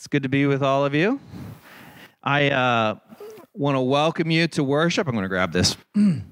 It's good to be with all of you. I uh, want to welcome you to worship. I'm going to grab this.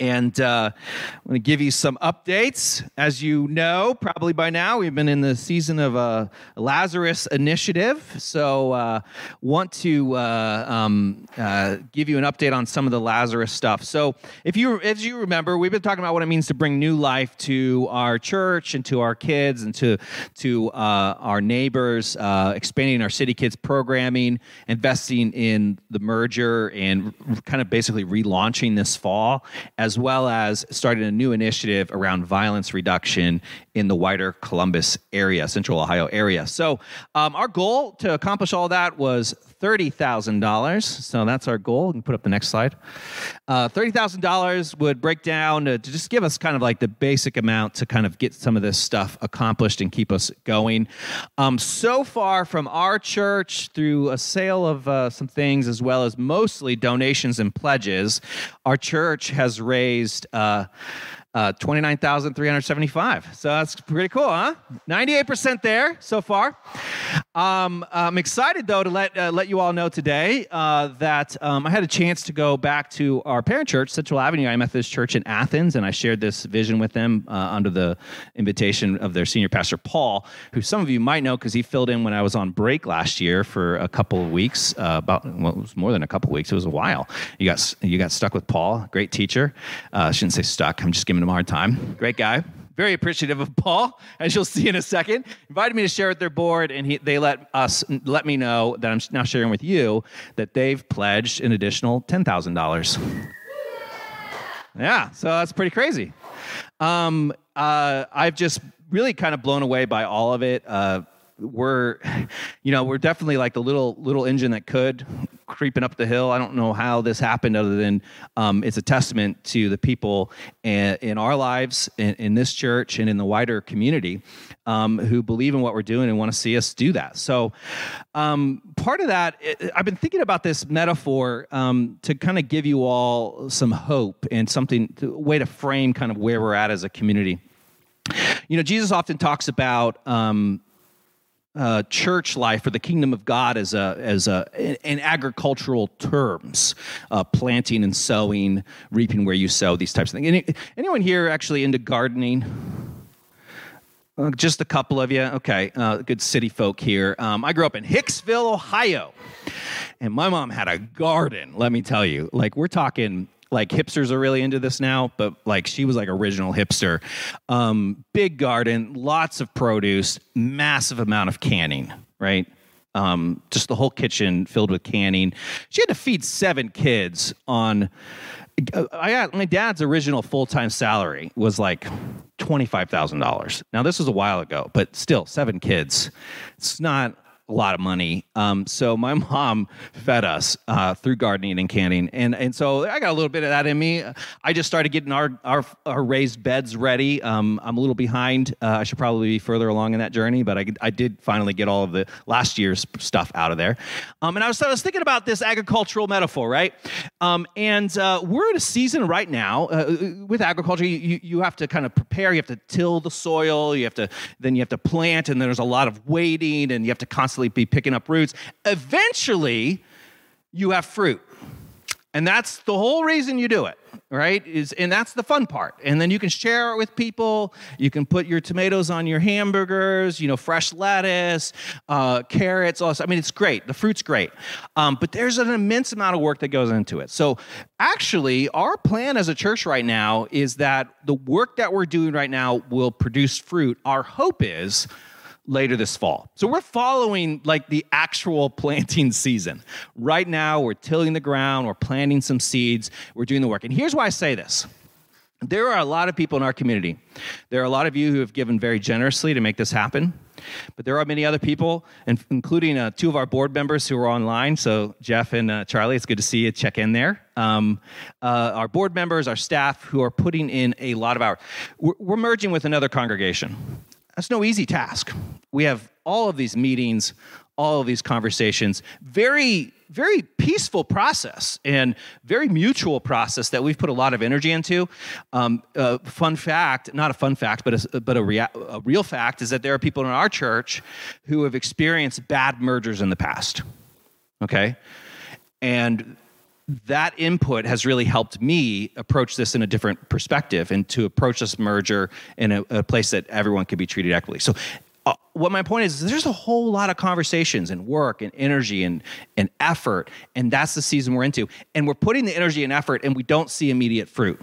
And uh, I'm going to give you some updates. As you know, probably by now, we've been in the season of a Lazarus initiative. So, uh, want to uh, um, uh, give you an update on some of the Lazarus stuff. So, if you as you remember, we've been talking about what it means to bring new life to our church and to our kids and to to uh, our neighbors, uh, expanding our City Kids programming, investing in the merger, and kind of basically relaunching this fall as as well as starting a new initiative around violence reduction in the wider Columbus area, central Ohio area. So, um, our goal to accomplish all that was $30,000. So that's our goal. You can put up the next slide. Uh, $30,000 would break down to, to, just give us kind of like the basic amount to kind of get some of this stuff accomplished and keep us going. Um, so far from our church, through a sale of uh, some things as well as mostly donations and pledges, our church has raised. Uh, uh, 29,375. So that's pretty cool, huh? 98% there so far. Um, I'm excited though to let uh, let you all know today uh, that um, I had a chance to go back to our parent church, Central Avenue United Methodist Church in Athens, and I shared this vision with them uh, under the invitation of their senior pastor Paul, who some of you might know because he filled in when I was on break last year for a couple of weeks. Uh, about well, it was more than a couple of weeks. It was a while. You got you got stuck with Paul, great teacher. Uh, I shouldn't say stuck. I'm just giving him a hard time. Great guy very appreciative of Paul, as you'll see in a second. Invited me to share with their board, and he, they let us let me know that I'm now sharing with you that they've pledged an additional ten thousand dollars. Yeah, so that's pretty crazy. Um, uh, I've just really kind of blown away by all of it. Uh, we're you know we're definitely like the little little engine that could creeping up the hill. I don't know how this happened other than um, it's a testament to the people in, in our lives in, in, this church and in the wider community um, who believe in what we're doing and want to see us do that. So um, part of that it, i've been thinking about this metaphor um, to kind of give you all some hope and something to, way to frame kind of where we're at as a community. You know jesus often talks about um, uh, church life or the kingdom of God as a as a in, agricultural terms, uh, planting and sowing, reaping where you sow, these types of things. Any, anyone here actually into gardening? Uh, just a couple of you. Okay, uh, good city folk here. Um, I grew up in Hicksville, Ohio, and my mom had a garden. Let me tell you, like we're talking like hipsters are really into this now, but like she was like original hipster. Um, big garden, lots of produce, massive amount of canning, right? Um, just the whole kitchen filled with canning. She had to feed seven kids on. I got my dad's original full time salary was like twenty five thousand dollars. Now this was a while ago, but still seven kids. It's not a lot of money. Um, so my mom fed us uh, through gardening and canning, and and so I got a little bit of that in me. I just started getting our our, our raised beds ready. Um, I'm a little behind. Uh, I should probably be further along in that journey, but I, I did finally get all of the last year's stuff out of there. Um, and I was I was thinking about this agricultural metaphor, right? Um, and uh, we're in a season right now uh, with agriculture. You, you have to kind of prepare. You have to till the soil. You have to then you have to plant, and there's a lot of waiting, and you have to constantly be picking up roots. Eventually, you have fruit. And that's the whole reason you do it, right? Is and that's the fun part. And then you can share it with people. You can put your tomatoes on your hamburgers, you know, fresh lettuce, uh, carrots. I mean, it's great. The fruit's great, um, but there's an immense amount of work that goes into it. So, actually, our plan as a church right now is that the work that we're doing right now will produce fruit. Our hope is later this fall. So we're following like the actual planting season. Right now, we're tilling the ground, we're planting some seeds, we're doing the work. And here's why I say this. There are a lot of people in our community. There are a lot of you who have given very generously to make this happen. But there are many other people, including uh, two of our board members who are online. So, Jeff and uh, Charlie, it's good to see you. Check in there. Um, uh, our board members, our staff, who are putting in a lot of hours. We're, we're merging with another congregation. That's no easy task. We have all of these meetings, all of these conversations, very, very peaceful process and very mutual process that we've put a lot of energy into. Um, uh, fun fact, not a fun fact, but a, but a, rea- a real fact is that there are people in our church who have experienced bad mergers in the past. Okay, and that input has really helped me approach this in a different perspective and to approach this merger in a, a place that everyone can be treated equally. So, uh, what my point is, is there's a whole lot of conversations and work and energy and, and effort, and that's the season we're into. And we're putting the energy and effort, and we don't see immediate fruit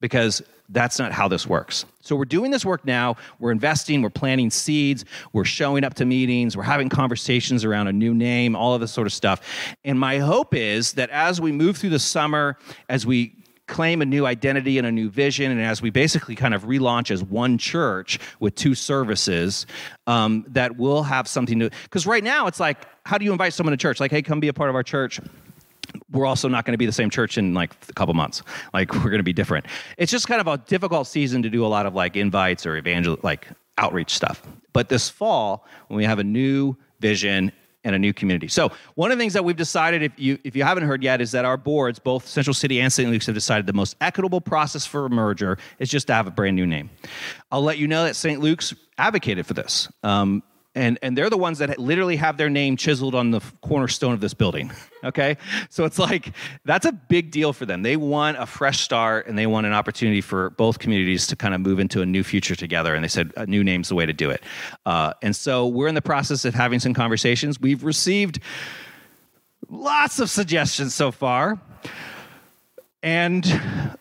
because that's not how this works. So we're doing this work now. We're investing, we're planting seeds, we're showing up to meetings, we're having conversations around a new name, all of this sort of stuff. And my hope is that as we move through the summer, as we claim a new identity and a new vision, and as we basically kind of relaunch as one church with two services, um, that we'll have something to. Because right now it's like, how do you invite someone to church? Like, hey, come be a part of our church we're also not going to be the same church in like a couple months. Like we're going to be different. It's just kind of a difficult season to do a lot of like invites or evangel like outreach stuff. But this fall, when we have a new vision and a new community. So one of the things that we've decided, if you if you haven't heard yet, is that our boards, both Central City and St. Luke's, have decided the most equitable process for a merger is just to have a brand new name. I'll let you know that St. Luke's advocated for this. Um, and and they're the ones that literally have their name chiseled on the cornerstone of this building okay? So it's like that's a big deal for them. They want a fresh start and they want an opportunity for both communities to kind of move into a new future together and they said a new name's the way to do it. Uh, and so we're in the process of having some conversations. We've received lots of suggestions so far and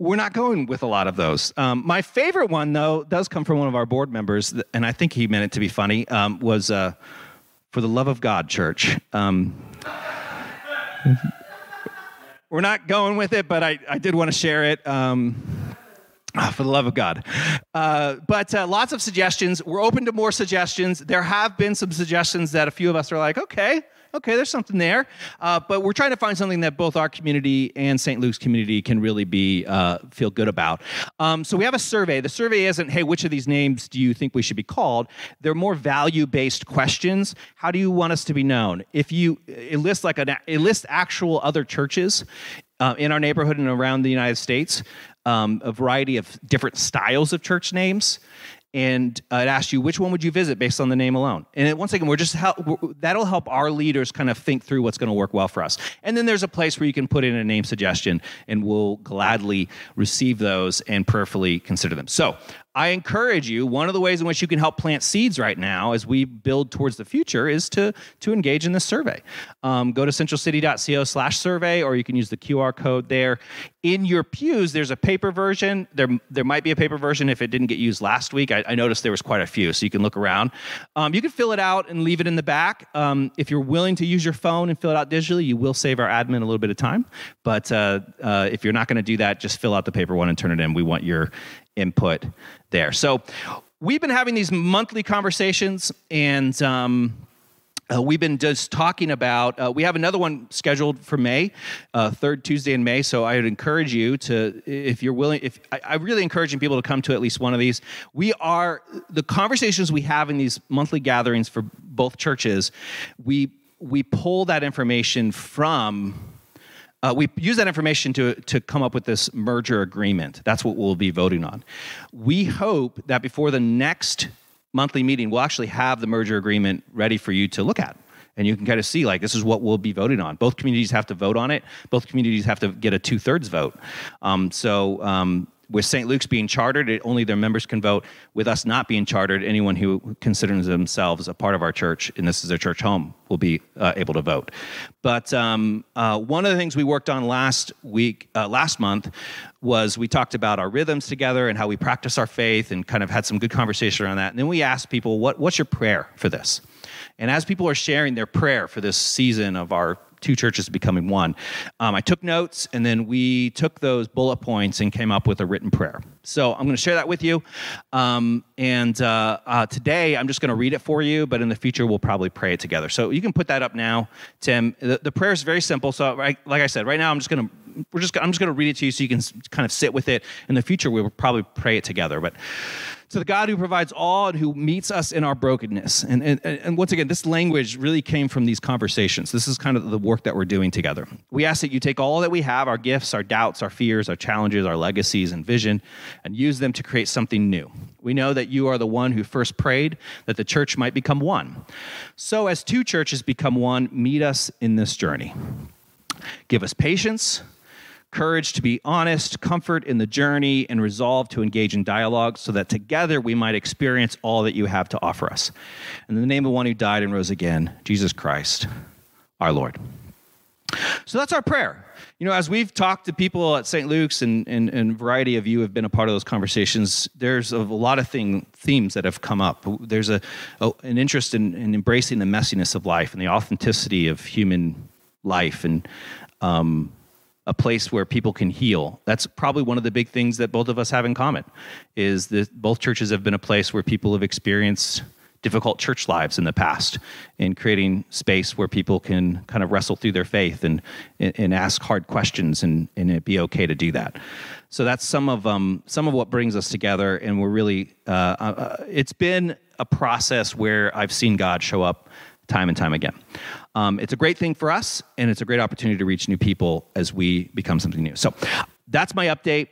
we're not going with a lot of those. Um, my favorite one, though, does come from one of our board members, and I think he meant it to be funny. Um, was uh, for the love of God, church. Um, we're not going with it, but I, I did want to share it. Um, ah, for the love of God. Uh, but uh, lots of suggestions. We're open to more suggestions. There have been some suggestions that a few of us are like, okay, okay, there's something there. Uh, but we're trying to find something that both our community and St. Luke's community can really be uh, feel good about. Um, so we have a survey. The survey isn't, hey, which of these names do you think we should be called? They're more value-based questions. How do you want us to be known? If you list like a, list actual other churches uh, in our neighborhood and around the United States, um, a variety of different styles of church names and uh, it asks you which one would you visit based on the name alone. And it, once again, we're just help, we're, that'll help our leaders kind of think through what's going to work well for us. And then there's a place where you can put in a name suggestion, and we'll gladly receive those and prayerfully consider them. So I encourage you, one of the ways in which you can help plant seeds right now as we build towards the future is to, to engage in this survey. Um, go to centralcity.co slash survey, or you can use the QR code there. In your pews, there's a paper version. There, there might be a paper version if it didn't get used last week. I, I noticed there was quite a few, so you can look around. Um, you can fill it out and leave it in the back. Um, if you're willing to use your phone and fill it out digitally, you will save our admin a little bit of time. But uh, uh, if you're not going to do that, just fill out the paper one and turn it in. We want your input there. So we've been having these monthly conversations and. Um, uh, we've been just talking about uh, we have another one scheduled for may uh, third tuesday in may so i would encourage you to if you're willing if I, i'm really encouraging people to come to at least one of these we are the conversations we have in these monthly gatherings for both churches we we pull that information from uh, we use that information to, to come up with this merger agreement. That's what we'll be voting on. We hope that before the next monthly meeting, we'll actually have the merger agreement ready for you to look at. And you can kind of see, like, this is what we'll be voting on. Both communities have to vote on it. Both communities have to get a two thirds vote. Um, so um, with St. Luke's being chartered, it, only their members can vote. With us not being chartered, anyone who considers themselves a part of our church, and this is their church home, will be uh, able to vote. But um, uh, one of the things we worked on last week, uh, last month, was we talked about our rhythms together and how we practice our faith, and kind of had some good conversation around that. And then we asked people, "What, what's your prayer for this?" And as people are sharing their prayer for this season of our two churches becoming one. Um, I took notes, and then we took those bullet points and came up with a written prayer. So I'm going to share that with you. Um, and uh, uh, today, I'm just going to read it for you, but in the future, we'll probably pray it together. So you can put that up now, Tim. The, the prayer is very simple. So, right, like I said, right now, I'm just going to we're just I'm just going to read it to you so you can kind of sit with it. In the future, we will probably pray it together. But to the God who provides all and who meets us in our brokenness. And, and, and once again, this language really came from these conversations. This is kind of the work that we're doing together. We ask that you take all that we have our gifts, our doubts, our fears, our challenges, our legacies, and vision and use them to create something new. We know that you are the one who first prayed that the church might become one. So, as two churches become one, meet us in this journey. Give us patience courage to be honest, comfort in the journey, and resolve to engage in dialogue so that together we might experience all that you have to offer us. In the name of one who died and rose again, Jesus Christ, our Lord. So that's our prayer. You know, as we've talked to people at St. Luke's, and, and, and a variety of you have been a part of those conversations, there's a lot of thing, themes that have come up. There's a, a an interest in, in, embracing the messiness of life and the authenticity of human life and um, a place where people can heal. That's probably one of the big things that both of us have in common is that both churches have been a place where people have experienced difficult church lives in the past in creating space where people can kind of wrestle through their faith and and, ask hard questions and and it be okay to do that so that's some of um some of what brings us together and we're really uh, uh, it's been a process where i've seen god show up time and time again um, it's a great thing for us, and it's a great opportunity to reach new people as we become something new. So that's my update.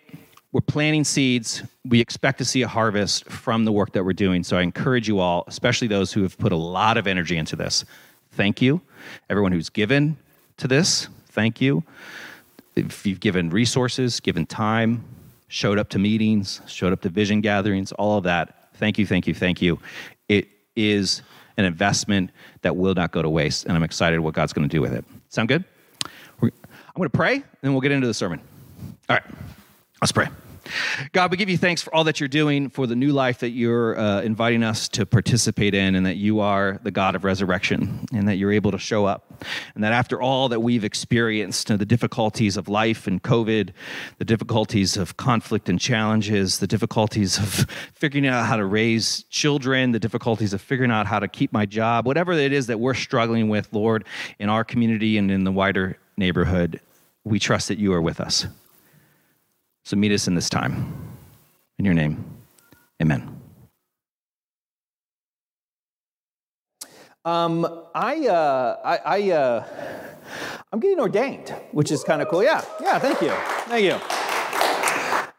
We're planting seeds. We expect to see a harvest from the work that we're doing. So I encourage you all, especially those who have put a lot of energy into this. Thank you. Everyone who's given to this, thank you. If you've given resources, given time, showed up to meetings, showed up to vision gatherings, all of that, thank you, thank you, thank you. It is an investment that will not go to waste. And I'm excited what God's going to do with it. Sound good? I'm going to pray, and then we'll get into the sermon. All right, let's pray. God, we give you thanks for all that you're doing, for the new life that you're uh, inviting us to participate in, and that you are the God of resurrection, and that you're able to show up. And that after all that we've experienced, the difficulties of life and COVID, the difficulties of conflict and challenges, the difficulties of figuring out how to raise children, the difficulties of figuring out how to keep my job, whatever it is that we're struggling with, Lord, in our community and in the wider neighborhood, we trust that you are with us. So meet us in this time. In your name, amen. Um, I, uh, I, I uh, I'm getting ordained, which is kind of cool. Yeah, yeah. Thank you, thank you.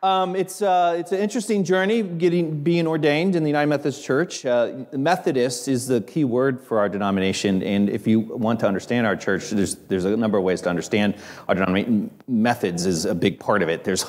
Um, it's, uh, it's an interesting journey getting, being ordained in the United Methodist Church. Uh, Methodist is the key word for our denomination, and if you want to understand our church, there's, there's a number of ways to understand our denomination. Methods is a big part of it. There's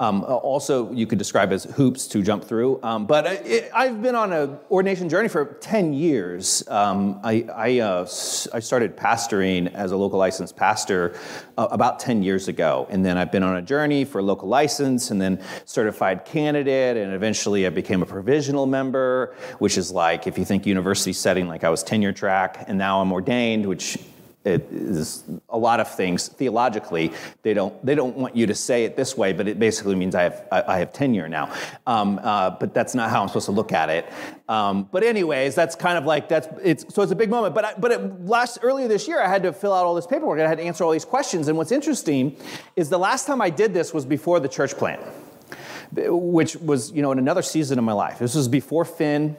um, also, you could describe as hoops to jump through. Um, but it, I've been on an ordination journey for 10 years. Um, I, I, uh, I, started pastoring as a local licensed pastor uh, about 10 years ago. And then I've been on a journey for local license and then certified candidate. And eventually I became a provisional member, which is like, if you think university setting, like I was tenure track. And now I'm ordained, which it is a lot of things. Theologically they don't they don't want you to say it this way but it basically means i have i, I have tenure now. Um, uh, but that's not how i'm supposed to look at it. Um, but anyways that's kind of like that's it's so it's a big moment. But I, but it, last earlier this year i had to fill out all this paperwork and i had to answer all these questions. And what's interesting is the last time i did this was before the church plant which was you know in another season of my life. This was before finn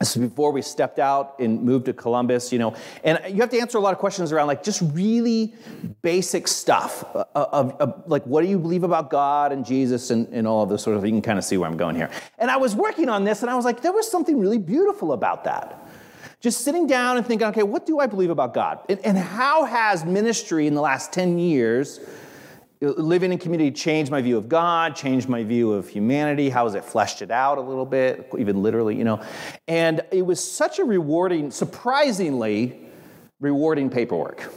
this is before we stepped out and moved to Columbus, you know. And you have to answer a lot of questions around like just really basic stuff of, of, of like what do you believe about God and Jesus and, and all of this sort of. thing. You can kind of see where I'm going here. And I was working on this, and I was like, there was something really beautiful about that. Just sitting down and thinking, okay, what do I believe about God? And, and how has ministry in the last 10 years living in community changed my view of God, changed my view of humanity. How has it fleshed it out a little bit, even literally, you know? And it was such a rewarding, surprisingly rewarding paperwork.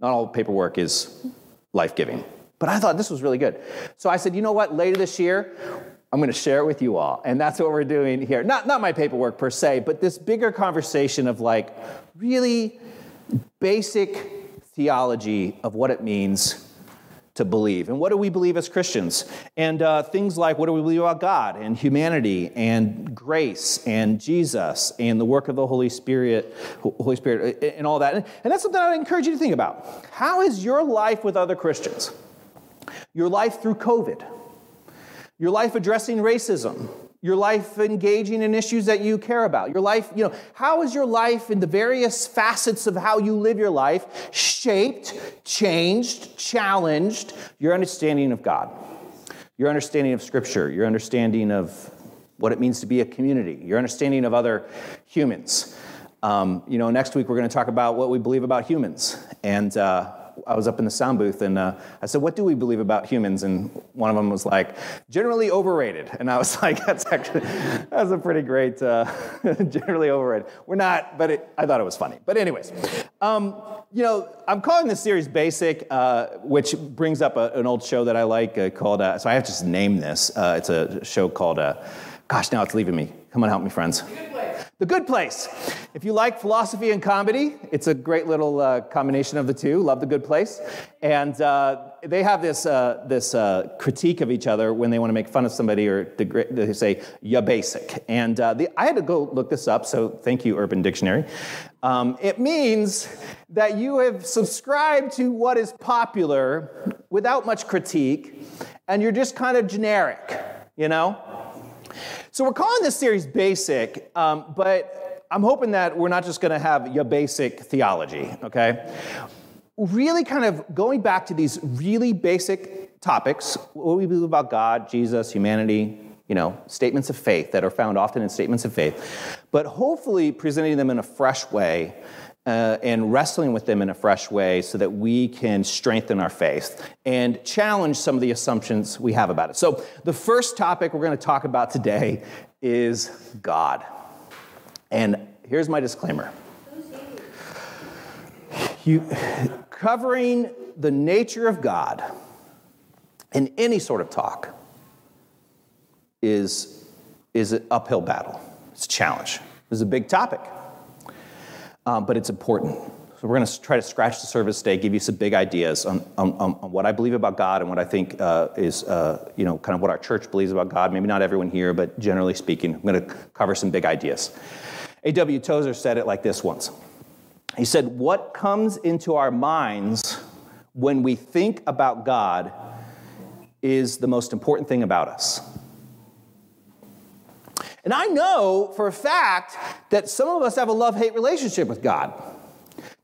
Not all paperwork is life giving, but I thought this was really good. So I said, you know what, later this year, I'm going to share it with you all. And that's what we're doing here. Not, not my paperwork per se, but this bigger conversation of like really basic theology of what it means to believe. And what do we believe as Christians? And uh, things like what do we believe about God and humanity and grace and Jesus and the work of the Holy Spirit, Holy Spirit, and all that. And that's something I encourage you to think about. How is your life with other Christians? Your life through COVID? Your life addressing racism? Your life engaging in issues that you care about. Your life you know how is your life in the various facets of how you live your life shaped changed challenged? Your understanding of god. Your understanding of scripture. Your understanding of what it means to be a community. Your understanding of other humans. Um, you know next week we're going to talk about what we believe about humans. And uh, I was up in the sound booth and uh, I said, What do we believe about humans? And one of them was like, Generally overrated. And I was like, That's actually, that's a pretty great, uh, generally overrated. We're not, but it, I thought it was funny. But, anyways, um, you know, I'm calling this series Basic, uh, which brings up a, an old show that I like uh, called, uh, so I have to just name this. Uh, it's a show called, gosh, now it's leaving me. Come on, help me, friends. The Good Place. If you like philosophy and comedy, it's a great little uh, combination of the two. Love The Good Place. And uh, they have this, uh, this uh, critique of each other when they want to make fun of somebody or they say, ya basic. And uh, the, I had to go look this up, so thank you, Urban Dictionary. Um, it means that you have subscribed to what is popular without much critique, and you're just kind of generic, you know? So we're calling this series basic, um, but I'm hoping that we're not just going to have your basic theology, okay? Really kind of going back to these really basic topics, what we believe about God, Jesus, humanity, you know, statements of faith that are found often in statements of faith, but hopefully presenting them in a fresh way uh, and wrestling with them in a fresh way so that we can strengthen our faith and challenge some of the assumptions we have about it. So, the first topic we're going to talk about today is God. And here's my disclaimer you, covering the nature of God in any sort of talk is, is an uphill battle. It's a challenge. It's a big topic um, but it's important. So we're going to try to scratch the surface today, give you some big ideas on, on, on what I believe about God and what I think uh, is, uh, you know, kind of what our church believes about God. Maybe not everyone here, but generally speaking, I'm going to cover some big ideas. A.W. Tozer said it like this once. He said, What comes into our minds when we think about God is the most important thing about us. And I know for a fact that some of us have a love hate relationship with God.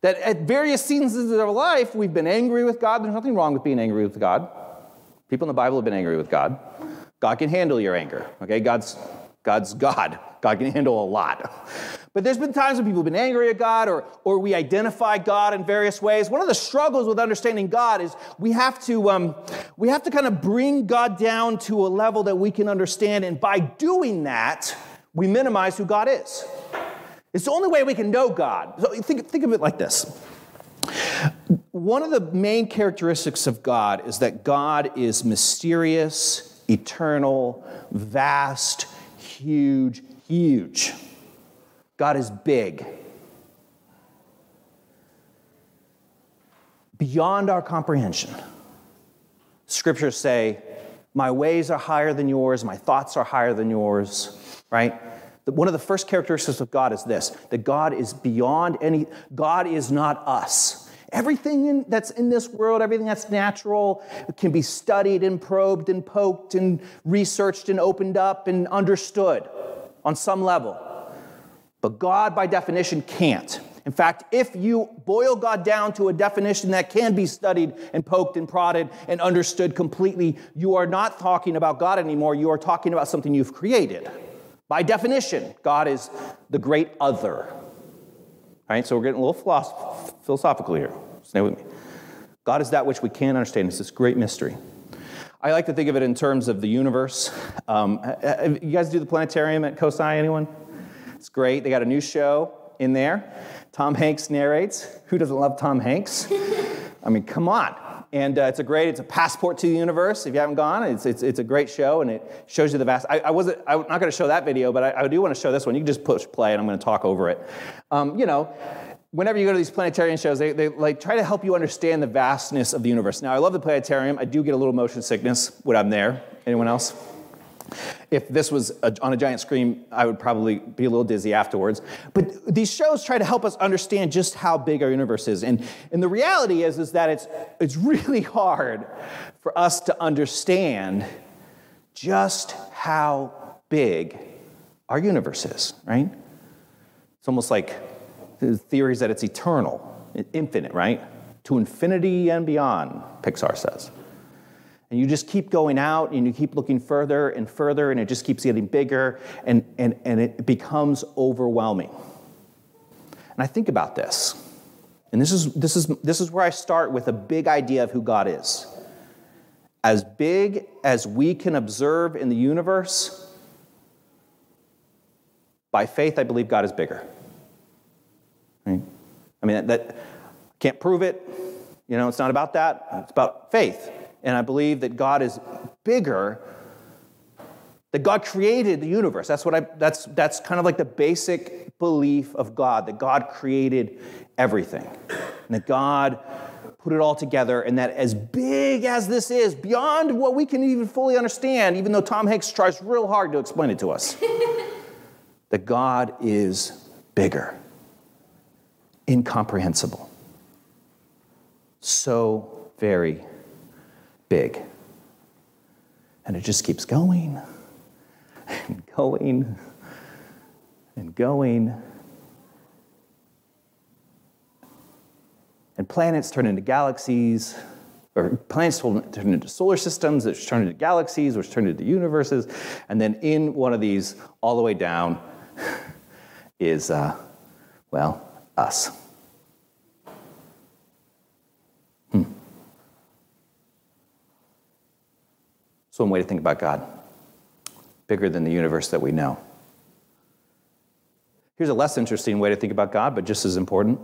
That at various seasons of our life, we've been angry with God. There's nothing wrong with being angry with God. People in the Bible have been angry with God. God can handle your anger, okay? God's, God's God. God can handle a lot. But there's been times when people have been angry at God or, or we identify God in various ways. One of the struggles with understanding God is we have to um, we have to kind of bring God down to a level that we can understand, and by doing that, we minimize who God is. It's the only way we can know God. So think, think of it like this. One of the main characteristics of God is that God is mysterious, eternal, vast, huge, huge. God is big. Beyond our comprehension. Scriptures say, My ways are higher than yours, my thoughts are higher than yours, right? One of the first characteristics of God is this that God is beyond any, God is not us. Everything in, that's in this world, everything that's natural, can be studied and probed and poked and researched and opened up and understood on some level. But God, by definition, can't. In fact, if you boil God down to a definition that can be studied and poked and prodded and understood completely, you are not talking about God anymore. You are talking about something you've created. By definition, God is the great other. All right, so we're getting a little philosoph- philosophical here. Stay with me. God is that which we can't understand. It's this great mystery. I like to think of it in terms of the universe. Um, you guys do the planetarium at COSI, anyone? It's great. They got a new show in there. Tom Hanks narrates. Who doesn't love Tom Hanks? I mean, come on. And uh, it's a great, it's a passport to the universe. If you haven't gone, it's, it's, it's a great show and it shows you the vast. I, I wasn't, I'm not going to show that video, but I, I do want to show this one. You can just push play and I'm going to talk over it. Um, you know, whenever you go to these planetarium shows, they, they like try to help you understand the vastness of the universe. Now, I love the planetarium. I do get a little motion sickness when I'm there. Anyone else? If this was a, on a giant screen, I would probably be a little dizzy afterwards. But these shows try to help us understand just how big our universe is. And, and the reality is, is that it's, it's really hard for us to understand just how big our universe is, right? It's almost like the theories that it's eternal, infinite, right? To infinity and beyond, Pixar says. And you just keep going out and you keep looking further and further, and it just keeps getting bigger and, and, and it becomes overwhelming. And I think about this. And this is, this, is, this is where I start with a big idea of who God is. As big as we can observe in the universe, by faith, I believe God is bigger. Right? I mean, that, that can't prove it. You know, it's not about that. It's about faith. And I believe that God is bigger, that God created the universe. That's what I that's that's kind of like the basic belief of God, that God created everything. And that God put it all together, and that as big as this is, beyond what we can even fully understand, even though Tom Hanks tries real hard to explain it to us, that God is bigger, incomprehensible, so very big. And it just keeps going and going and going. And planets turn into galaxies, or planets turn into solar systems, which turn into galaxies, which turn into universes. And then in one of these, all the way down, is, uh, well, us. It's one way to think about God, bigger than the universe that we know. Here's a less interesting way to think about God, but just as important.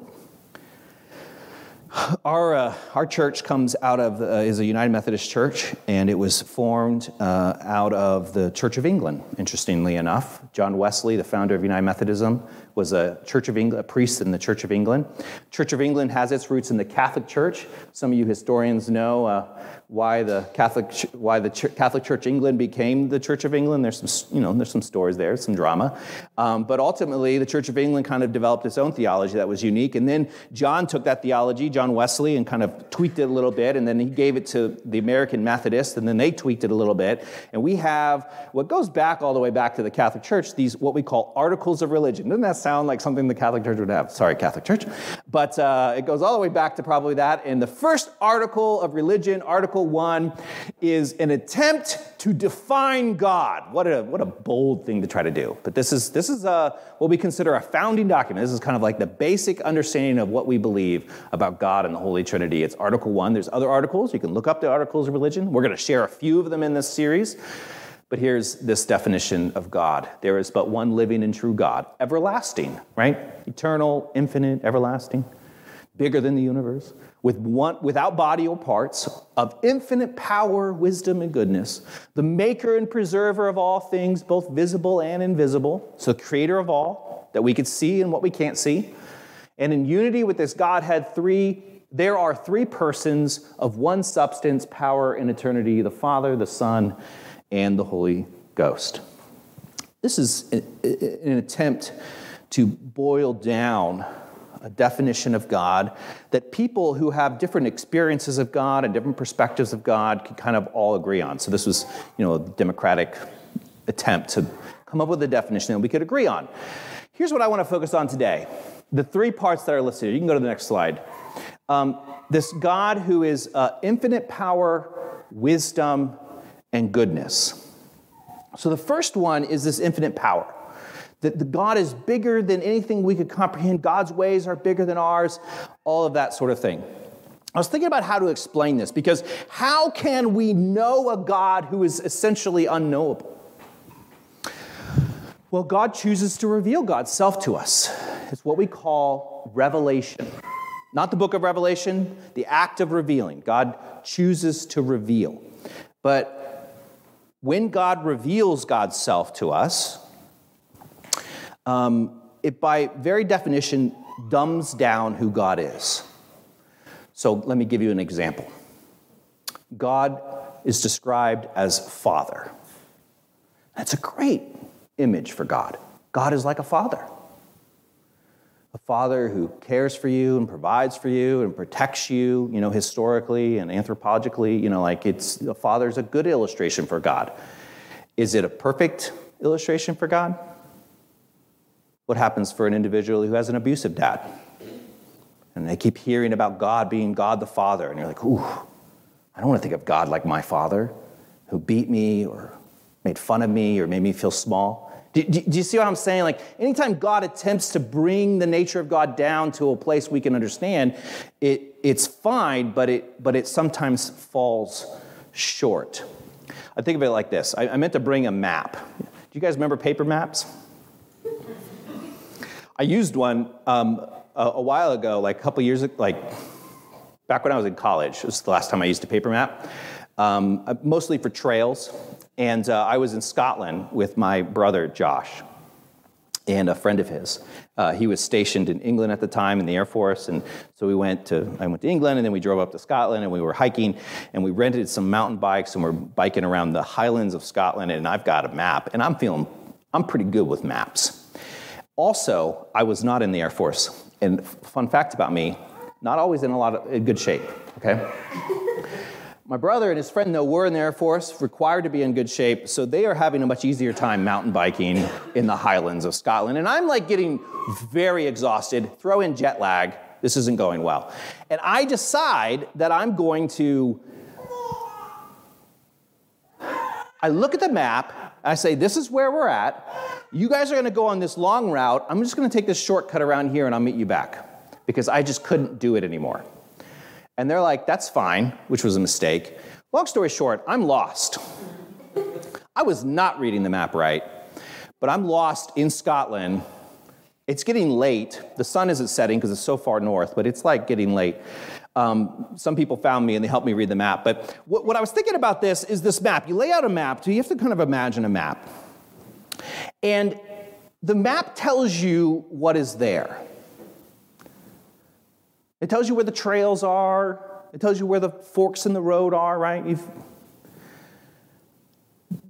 Our, uh, our church comes out of, uh, is a United Methodist church, and it was formed uh, out of the Church of England, interestingly enough. John Wesley, the founder of United Methodism, was a Church of England, a priest in the Church of England. Church of England has its roots in the Catholic Church. Some of you historians know uh, why the Catholic why the Ch- Catholic Church England became the Church of England. There's some you know there's some stories there, some drama, um, but ultimately the Church of England kind of developed its own theology that was unique. And then John took that theology, John Wesley, and kind of tweaked it a little bit, and then he gave it to the American Methodists, and then they tweaked it a little bit. And we have what goes back all the way back to the Catholic Church. These what we call articles of religion. Doesn't that sound like something the Catholic Church would have? Sorry, Catholic Church, but uh, it goes all the way back to probably that. And the first article of religion, Article One is an attempt to define God. What a, what a bold thing to try to do. But this is, this is a, what we consider a founding document. This is kind of like the basic understanding of what we believe about God and the Holy Trinity. It's Article 1. There's other articles. You can look up the articles of religion. We're going to share a few of them in this series. But here's this definition of God there is but one living and true God, everlasting, right? Eternal, infinite, everlasting, bigger than the universe with one, without body or parts, of infinite power, wisdom, and goodness, the maker and preserver of all things, both visible and invisible, so creator of all, that we could see and what we can't see. And in unity with this Godhead, three, there are three persons of one substance, power, and eternity the Father, the Son, and the Holy Ghost. This is an attempt to boil down a definition of God that people who have different experiences of God and different perspectives of God can kind of all agree on. So this was, you know, a democratic attempt to come up with a definition that we could agree on. Here's what I want to focus on today. The three parts that are listed. You can go to the next slide. Um, this God who is uh, infinite power, wisdom, and goodness. So the first one is this infinite power that the God is bigger than anything we could comprehend. God's ways are bigger than ours, all of that sort of thing. I was thinking about how to explain this because how can we know a God who is essentially unknowable? Well, God chooses to reveal God's self to us. It's what we call revelation. Not the book of Revelation, the act of revealing. God chooses to reveal. But when God reveals God's self to us, um, it by very definition dumbs down who God is. So let me give you an example. God is described as Father. That's a great image for God. God is like a father. A father who cares for you and provides for you and protects you, you know, historically and anthropologically, you know, like it's a father is a good illustration for God. Is it a perfect illustration for God? What happens for an individual who has an abusive dad? And they keep hearing about God being God the Father, and you're like, ooh, I don't want to think of God like my father who beat me or made fun of me or made me feel small. Do, do, do, you see what I'm saying? Like, anytime God attempts to bring the nature of God down to a place we can understand, it, it's fine, but it, but it sometimes falls short. I think of it like this I, I meant to bring a map. Do you guys remember paper maps? I used one um, a, a, while ago, like a couple years ago, like back when I was in college. It was the last time I used a paper map, um, uh, mostly for trails. And uh, I was in Scotland with my brother, Josh, and a friend of his. Uh, he was stationed in England at the time in the Air Force. And so we went to, I went to England and then we drove up to Scotland and we were hiking and we rented some mountain bikes and we're biking around the highlands of Scotland. And I've got a map and I'm feeling, I'm pretty good with maps. Also, I was not in the Air Force. And fun fact about me, not always in a lot of good shape, okay? My brother and his friend, though, were in the Air Force, required to be in good shape, so they are having a much easier time mountain biking in the highlands of Scotland. And I'm like getting very exhausted, throw in jet lag, this isn't going well. And I decide that I'm going to. I look at the map, I say, This is where we're at. You guys are gonna go on this long route. I'm just gonna take this shortcut around here and I'll meet you back because I just couldn't do it anymore. And they're like, that's fine, which was a mistake. Long story short, I'm lost. I was not reading the map right, but I'm lost in Scotland. It's getting late. The sun isn't setting because it's so far north, but it's like getting late. Um, some people found me and they helped me read the map. But what, what I was thinking about this is this map. You lay out a map, so you have to kind of imagine a map. And the map tells you what is there. It tells you where the trails are. It tells you where the forks in the road are, right? You've...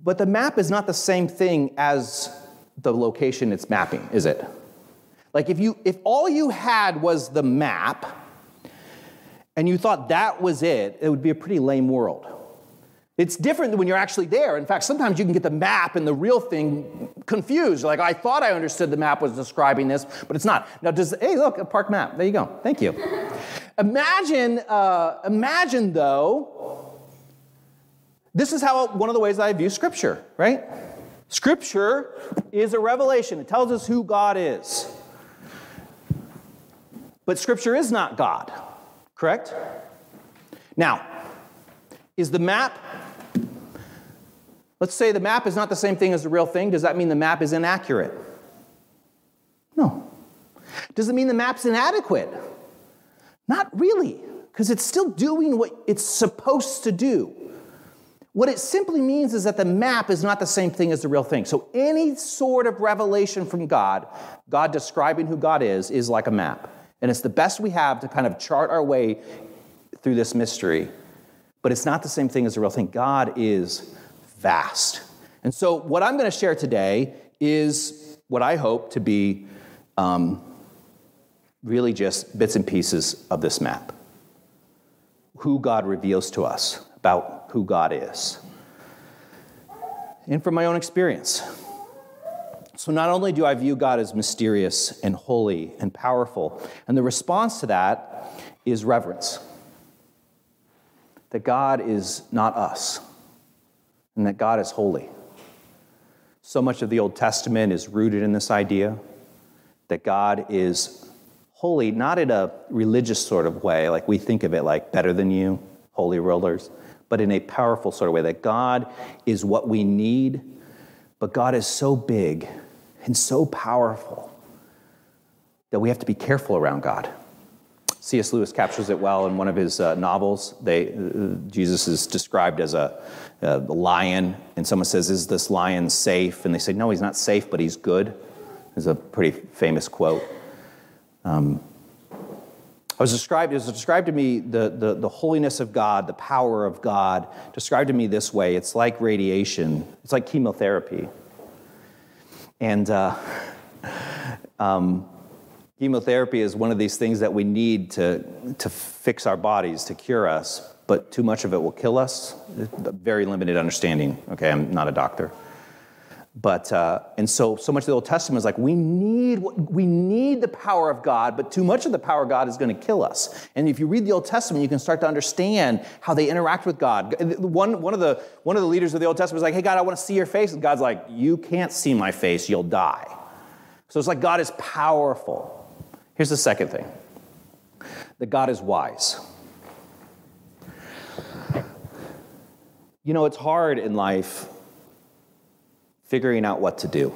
But the map is not the same thing as the location it's mapping, is it? Like if you if all you had was the map and you thought that was it, it would be a pretty lame world. It's different when you're actually there. In fact, sometimes you can get the map and the real thing confused. Like, I thought I understood the map was describing this, but it's not. Now, does hey, look, a park map. There you go. Thank you. imagine, uh, imagine though. This is how one of the ways I view Scripture, right? Scripture is a revelation. It tells us who God is. But Scripture is not God, correct? Now, is the map Let's say the map is not the same thing as the real thing. Does that mean the map is inaccurate? No. Does it mean the map's inadequate? Not really, because it's still doing what it's supposed to do. What it simply means is that the map is not the same thing as the real thing. So, any sort of revelation from God, God describing who God is, is like a map. And it's the best we have to kind of chart our way through this mystery. But it's not the same thing as the real thing. God is vast. And so, what I'm going to share today is what I hope to be um, really just bits and pieces of this map. Who God reveals to us about who God is. And from my own experience. So, not only do I view God as mysterious and holy and powerful, and the response to that is reverence. That God is not us and that God is holy. So much of the Old Testament is rooted in this idea that God is holy, not in a religious sort of way, like we think of it like better than you, holy rollers, but in a powerful sort of way that God is what we need, but God is so big and so powerful that we have to be careful around God. C.S. Lewis captures it well in one of his uh, novels. They, uh, Jesus is described as a, a, lion, and someone says, Is this lion safe? And they say, No, he's not safe, but he's good. Is a pretty famous quote. Um, I was described, it was described to me the, the, the holiness of God, the power of God, described to me this way it's like radiation, it's like chemotherapy. And uh, um, chemotherapy is one of these things that we need to, to fix our bodies, to cure us, but too much of it will kill us. Very limited understanding. Okay, I'm not a doctor. But uh, and so so much of the Old Testament is like we need we need the power of God, but too much of the power of God is going to kill us. And if you read the Old Testament, you can start to understand how they interact with God. One one of the one of the leaders of the Old Testament is like, "Hey God, I want to see your face," and God's like, "You can't see my face; you'll die." So it's like God is powerful. Here's the second thing: that God is wise. You know, it's hard in life figuring out what to do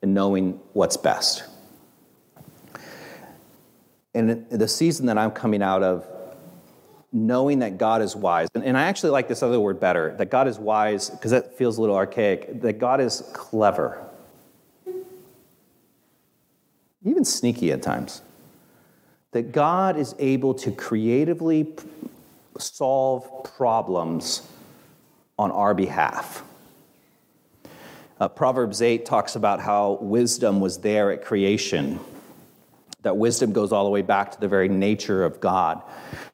and knowing what's best. And the season that I'm coming out of, knowing that God is wise, and, I actually like this other word better that God is wise, because that feels a little archaic, that God is clever, even sneaky at times. That God is able to creatively solve problems on our behalf. Uh, Proverbs 8 talks about how wisdom was there at creation, that wisdom goes all the way back to the very nature of God,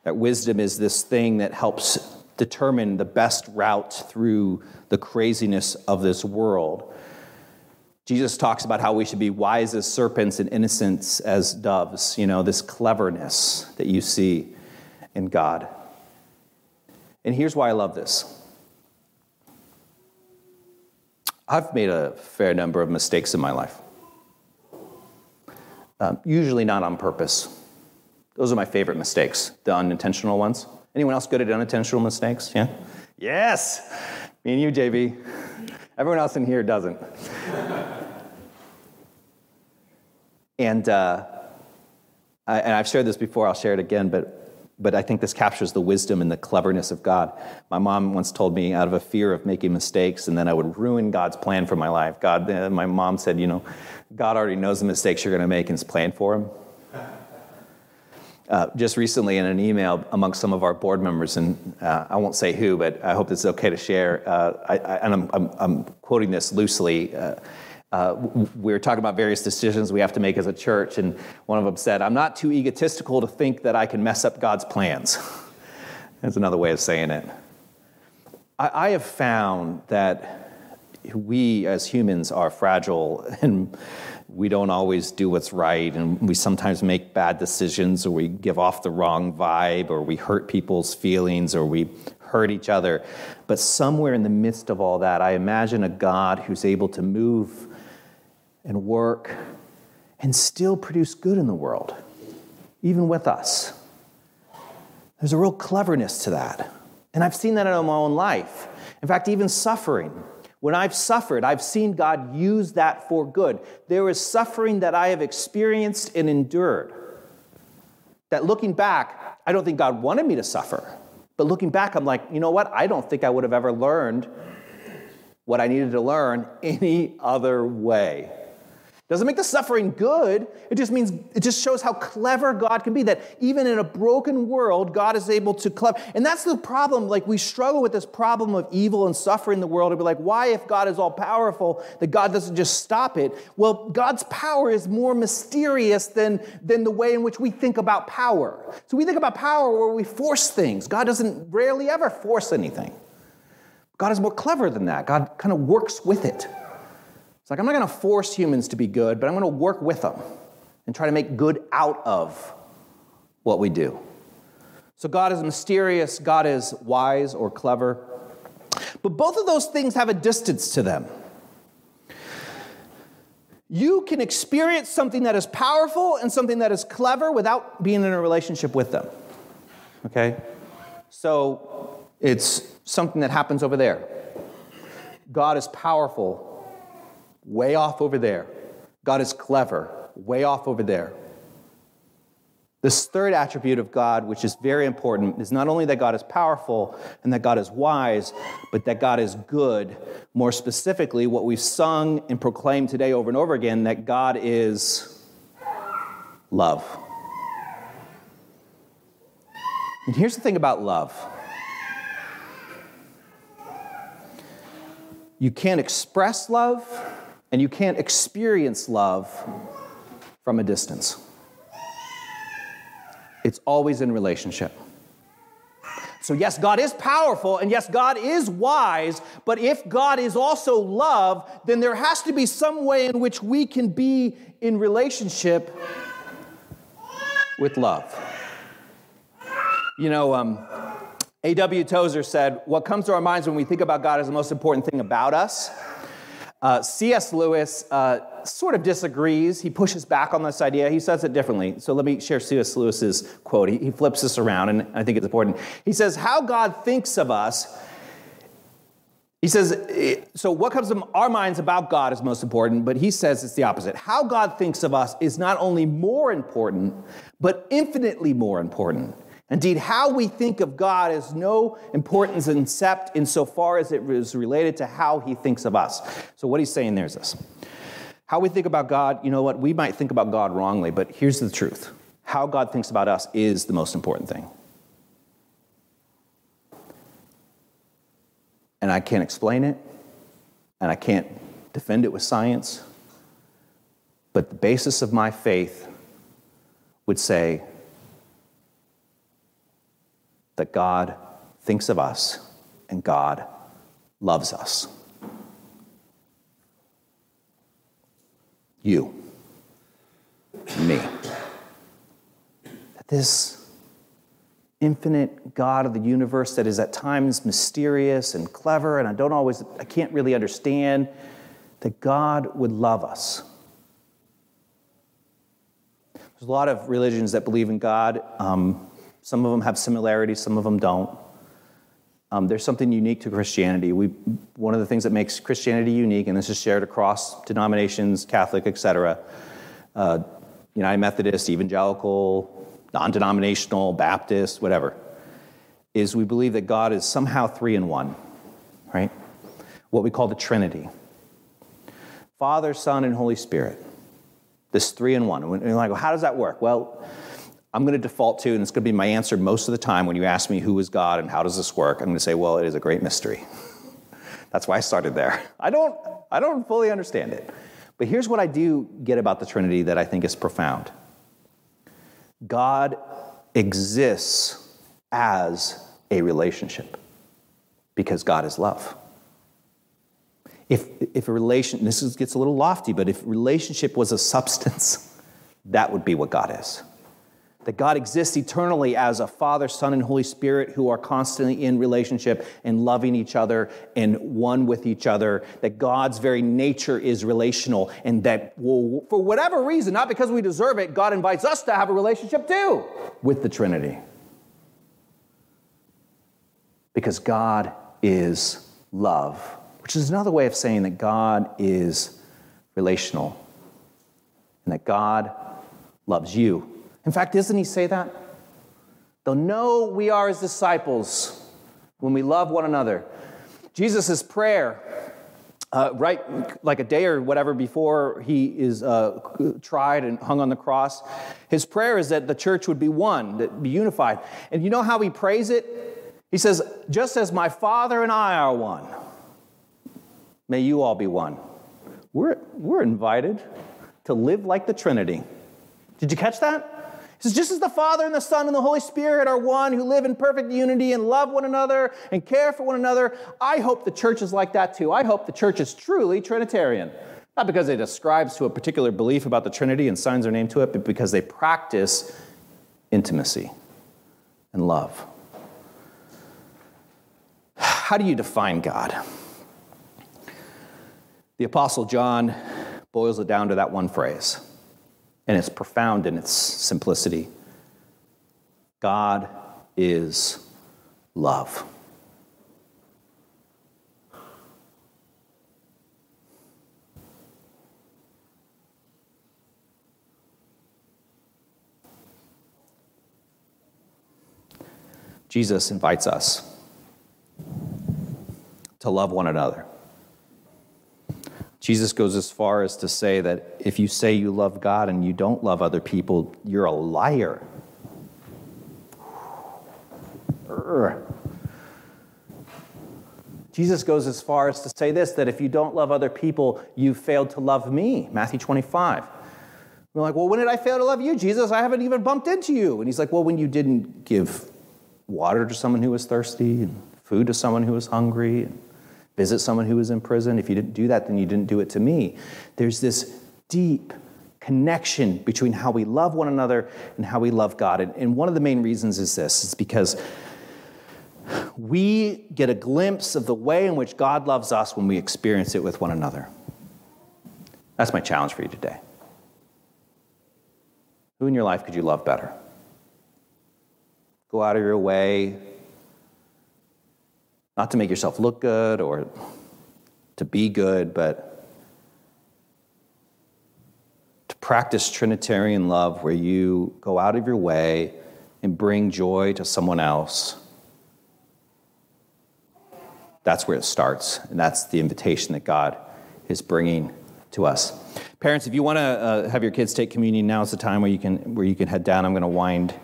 that wisdom is this thing that helps determine the best route through the craziness of this world. Jesus talks about how we should be wise as serpents and innocent as doves, you know, this cleverness that you see in God. And here's why I love this I've made a fair number of mistakes in my life, um, usually not on purpose. Those are my favorite mistakes, the unintentional ones. Anyone else good at unintentional mistakes? Yeah? Yes! Me and you, JB. Everyone else in here doesn't. and, uh, I, and I've shared this before, I'll share it again, but but I think this captures the wisdom and the cleverness of God. My mom once told me out of a fear of making mistakes and then I would ruin God's plan for my life. God, uh, my mom said, you know, God already knows the mistakes you're going to make and is planned for them. Uh, just recently in an email amongst some of our board members, and uh, I won't say who, but I hope it's okay to share, uh, I, I, and I'm, I'm, I'm, quoting this loosely. Uh, we were talking about various decisions we have to make as a church, and one of them said, I'm not too egotistical to think that I can mess up God's plans. That's another way of saying it. I, I have found that we as humans are fragile and we don't always do what's right, and we sometimes make bad decisions, or we give off the wrong vibe, or we hurt people's feelings, or we hurt each other. But somewhere in the midst of all that, I imagine a God who's able to move and work and still produce good in the world, even with us. There's a real cleverness to that. And I've seen that in my own life. In fact, even suffering. When I've suffered, I've seen God use that for good. There is suffering that I have experienced and endured. That looking back, I don't think God wanted me to suffer. But looking back, I'm like, you know what? I don't think I would have ever learned what I needed to learn any other way. Doesn't make the suffering good. It just means it just shows how clever God can be. That even in a broken world, God is able to clever. And that's the problem. Like we struggle with this problem of evil and suffering in the world. To be like, why, if God is all powerful, that God doesn't just stop it? Well, God's power is more mysterious than, than the way in which we think about power. So we think about power where we force things. God doesn't rarely ever force anything. God is more clever than that. God kind of works with it. It's like, I'm not going to force humans to be good, but I'm going to work with them and try to make good out of what we do. So God is mysterious, God is wise or clever. But both of those things have a distance to them. You can experience something that is powerful and something that is clever without being in a relationship with them. Okay? So it's something that happens over there. God is powerful way off over there. God is clever, way off over there. This third attribute of God, which is very important, is not only that God is powerful and that God is wise, but that God is good. More specifically, what we've sung and proclaimed today over and over again that God is love. And here's the thing about love you can't express love and you can't experience love from a distance. It's always in relationship. So, yes, God is powerful, and yes, God is wise, but if God is also love, then there has to be some way in which we can be in relationship with love. You know, um, A.W. Tozer said, What comes to our minds when we think about God is the most important thing about us. Uh, C.S. Lewis uh, sort of disagrees. He pushes back on this idea. He says it differently. So let me share C.S. Lewis's quote. He, he flips this around, and I think it's important. He says, How God thinks of us. He says, so what comes to our minds about God is most important, but he says it's the opposite. How God thinks of us is not only more important, but infinitely more important. Indeed, how we think of God is no importance except insofar as it is related to how he thinks of us. So, what he's saying there is this how we think about God, you know what, we might think about God wrongly, but here's the truth how God thinks about us is the most important thing. And I can't explain it, and I can't defend it with science, but the basis of my faith would say, that God thinks of us and God loves us. You, me. That this infinite God of the universe that is at times mysterious and clever, and I don't always, I can't really understand, that God would love us. There's a lot of religions that believe in God. Um, some of them have similarities, some of them don't. Um, there's something unique to Christianity. We, one of the things that makes Christianity unique, and this is shared across denominations, Catholic, etc., uh, United Methodist, Evangelical, non denominational, Baptist, whatever, is we believe that God is somehow three in one, right? What we call the Trinity Father, Son, and Holy Spirit. This three in one. And you're like, well, how does that work? Well, I'm going to default to, and it's going to be my answer most of the time when you ask me who is God and how does this work, I'm going to say, well, it is a great mystery. That's why I started there. I don't, I don't fully understand it. But here's what I do get about the Trinity that I think is profound God exists as a relationship because God is love. If, if a relation, this gets a little lofty, but if relationship was a substance, that would be what God is that God exists eternally as a Father, Son, and Holy Spirit who are constantly in relationship and loving each other and one with each other, that God's very nature is relational, and that for whatever reason, not because we deserve it, God invites us to have a relationship too with the Trinity. Because God is love, which is another way of saying that God is relational and that God loves you in fact, doesn't he say that? They'll know we are his disciples when we love one another. Jesus' prayer, uh, right like a day or whatever before he is uh, tried and hung on the cross, his prayer is that the church would be one, that be unified. And you know how he prays it? He says, just as my Father and I are one, may you all be one. We're, we're invited to live like the Trinity. Did you catch that? He says, just as the Father and the Son and the Holy Spirit are one who live in perfect unity and love one another and care for one another, I hope the church is like that too. I hope the church is truly Trinitarian. Not because it ascribes to a particular belief about the Trinity and signs their name to it, but because they practice intimacy and love. How do you define God? The Apostle John boils it down to that one phrase and it's profound in its simplicity. God is love. Jesus invites us to love one another. Jesus goes as far as to say that if you say you love God and you don't love other people, you're a liar. Jesus goes as far as to say this that if you don't love other people, you've failed to love me. Matthew 25. We're like, well, when did I fail to love you, Jesus? I haven't even bumped into you. And he's like, well, when you didn't give water to someone who was thirsty, and food to someone who was hungry, and visit someone who was in prison. If you didn't do that, then you didn't do it to me. There's this deep connection between how we love one another and how we love God. And, and one of the main reasons is this it's because we get a glimpse of the way in which God loves us when we experience it with one another. That's my challenge for you today. Who in your life could you love better? Go out of your way, not to make yourself look good or to be good, but to practice Trinitarian love where you go out of your way and bring joy to someone else. That's where it starts, and that's the invitation that God is bringing to us. Parents, if you want to uh, have your kids take communion, now is the time where you can where you can head down. I'm going to wind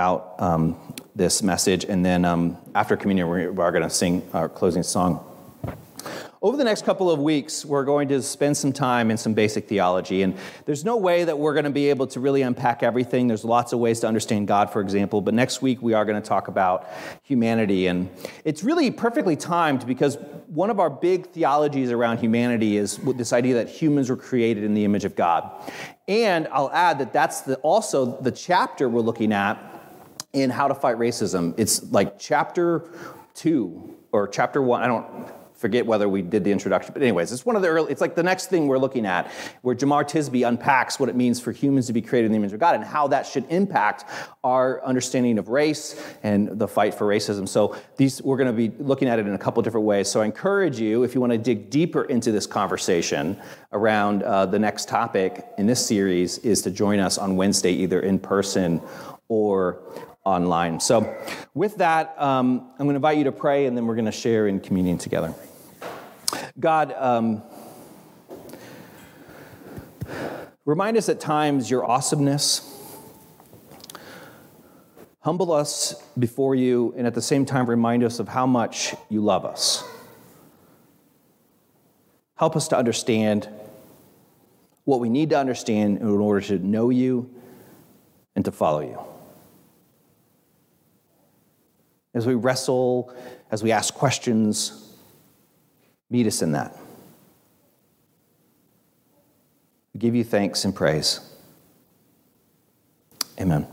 out um, this message, and then um, after communion, we're, we're going to sing our closing song. Over the next couple of weeks, we're going to spend some time in some basic theology. And there's no way that we're going to be able to really unpack everything. There's lots of ways to understand God, for example. But next week, we are going to talk about humanity. And it's really perfectly timed because one of our big theologies around humanity is this idea that humans were created in the image of God. And I'll add that that's the, also the chapter we're looking at in How to Fight Racism. It's like chapter two or chapter one. I don't forget whether we did the introduction, but anyways, it's one of the early, it's like the next thing we're looking at, where Jemar Tisby unpacks what it means for humans to be created in the image of God and how that should impact our understanding of race and the fight for racism. So these, we're going to be looking at it in a couple different ways. So I encourage you, if you want to dig deeper into this conversation around uh, the next topic in this series, is to join us on Wednesday, either in person or online. So, with that, um, I'm going to invite you to pray and then we're going to share in communion together. God, um, remind us at times your awesomeness. Humble us before you, and at the same time, remind us of how much you love us. Help us to understand what we need to understand in order to know you and to follow you. As we wrestle, as we ask questions, Meet us in that. We give you thanks and praise. Amen.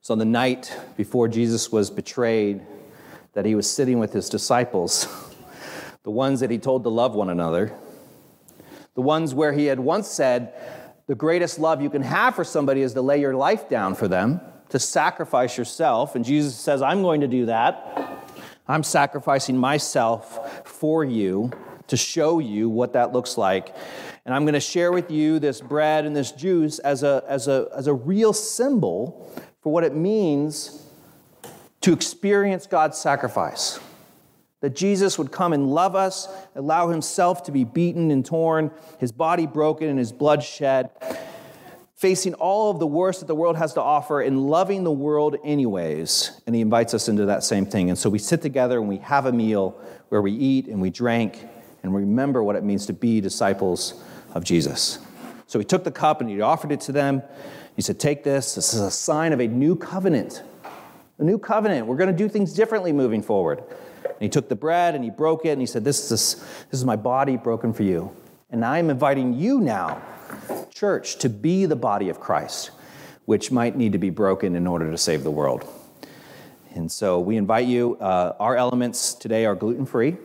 So, on the night before Jesus was betrayed, that he was sitting with his disciples, the ones that he told to love one another, the ones where he had once said, The greatest love you can have for somebody is to lay your life down for them, to sacrifice yourself. And Jesus says, I'm going to do that. I'm sacrificing myself for you to show you what that looks like. And I'm going to share with you this bread and this juice as a, as a, as a real symbol for what it means to experience God's sacrifice. That Jesus would come and love us, allow himself to be beaten and torn, his body broken, and his blood shed facing all of the worst that the world has to offer and loving the world anyways. And he invites us into that same thing. And so we sit together and we have a meal where we eat and we drink and remember what it means to be disciples of Jesus. So he took the cup and he offered it to them. He said, Take this. This is a sign of a new covenant. A new covenant. We're going to do things differently moving forward. And he took the bread and he broke it and he said, This is, this is my body broken for you. And I'm inviting you now church to be the body of Christ, which might need to be broken in order to save the world. And so we invite you. Uh, our elements today are gluten free.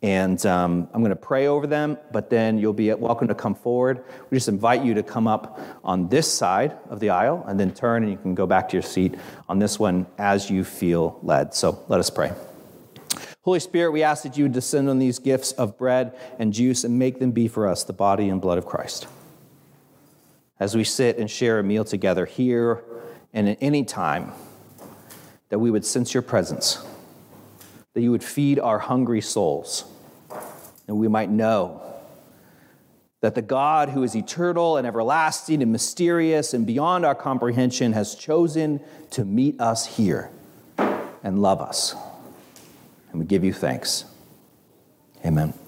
And um, I'm going to pray over them, but then you'll be welcome to come forward. We just invite you to come up on this side of the aisle and then turn, and you can go back to your seat on this one as you feel led. So let us pray. Holy Spirit, we ask that you descend on these gifts of bread and juice and make them be for us the body and blood of Christ as we sit and share a meal together here and at any time, that we would sense your presence, that you would feed our hungry souls, and we might know that the God who is eternal and everlasting and mysterious and beyond our comprehension has chosen to meet us here and love us. And we give you thanks. Amen.